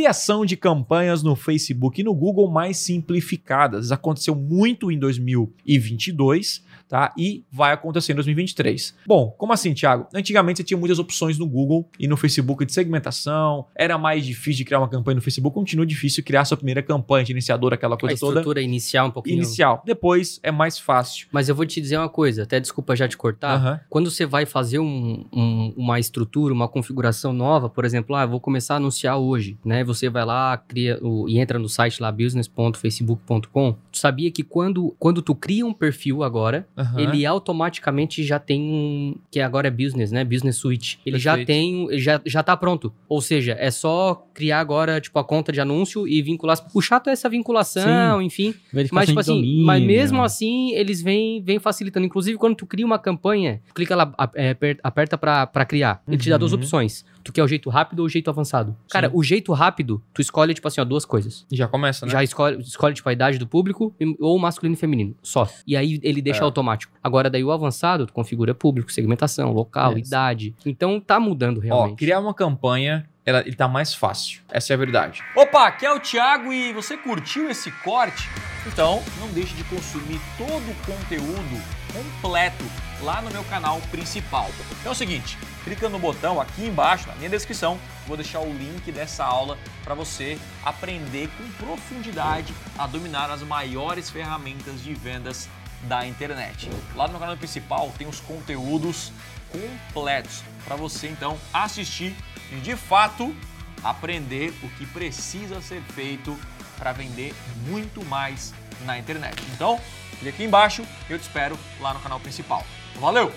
criação de campanhas no Facebook e no Google mais simplificadas. Aconteceu muito em 2022, tá? E vai acontecer em 2023. Bom, como assim, Thiago? Antigamente você tinha muitas opções no Google e no Facebook de segmentação, era mais difícil de criar uma campanha no Facebook, continua difícil criar sua primeira campanha de iniciador, aquela coisa a estrutura toda. inicial um pouquinho. Inicial. Depois é mais fácil. Mas eu vou te dizer uma coisa, até desculpa já te cortar. Quando você vai fazer um- um- uma estrutura, uma configuração nova, por exemplo, ah, eu vou começar a anunciar hoje, né? Você vai lá, cria o- e entra no site lá business.facebook.com. Tu sabia que quando, quando tu cria um perfil agora, Aham. ele automaticamente já tem um. Que agora é business, né? Business Suite. Ele já Perfeito. tem. ele Já, já tá pronto. Ou seja, é só criar agora, tipo, a conta de anúncio e vincular. O chato é essa vinculação, enfim. Verificação Mas, tipo assim, domínio. mas mesmo assim, eles vêm, vêm facilitando. Inclusive, quando tu cria uma campanha, tu clica lá, é, aper- aperta pra, pra criar. Ele te dá duas Uhum. opções. Tu quer o jeito rápido ou o jeito avançado? Cara, Sim. o jeito rápido, tu escolhe, tipo assim, ó, duas coisas. Já começa, né? Já escolhe, escolhe, tipo, a idade do público ou masculino e feminino. Só. E aí ele deixa É. automático. Agora, daí o avançado, tu configura público, segmentação, local, Yes. idade. Então tá mudando Ó, realmente. criar uma campanha, ela, ele tá mais fácil. Essa é a verdade. Opa, aqui é o Thiago e você curtiu esse corte? Então, não deixe de consumir todo o conteúdo completo lá no meu canal principal. Então é o seguinte, clica no botão aqui embaixo, na minha descrição, vou deixar o link dessa aula para você aprender com profundidade a dominar as maiores ferramentas de vendas da internet. Lá no canal principal tem os conteúdos completos para você então assistir e de fato aprender o que precisa ser feito para vender muito mais na internet. Então, clique aqui embaixo eu te espero lá no canal principal. Valeu!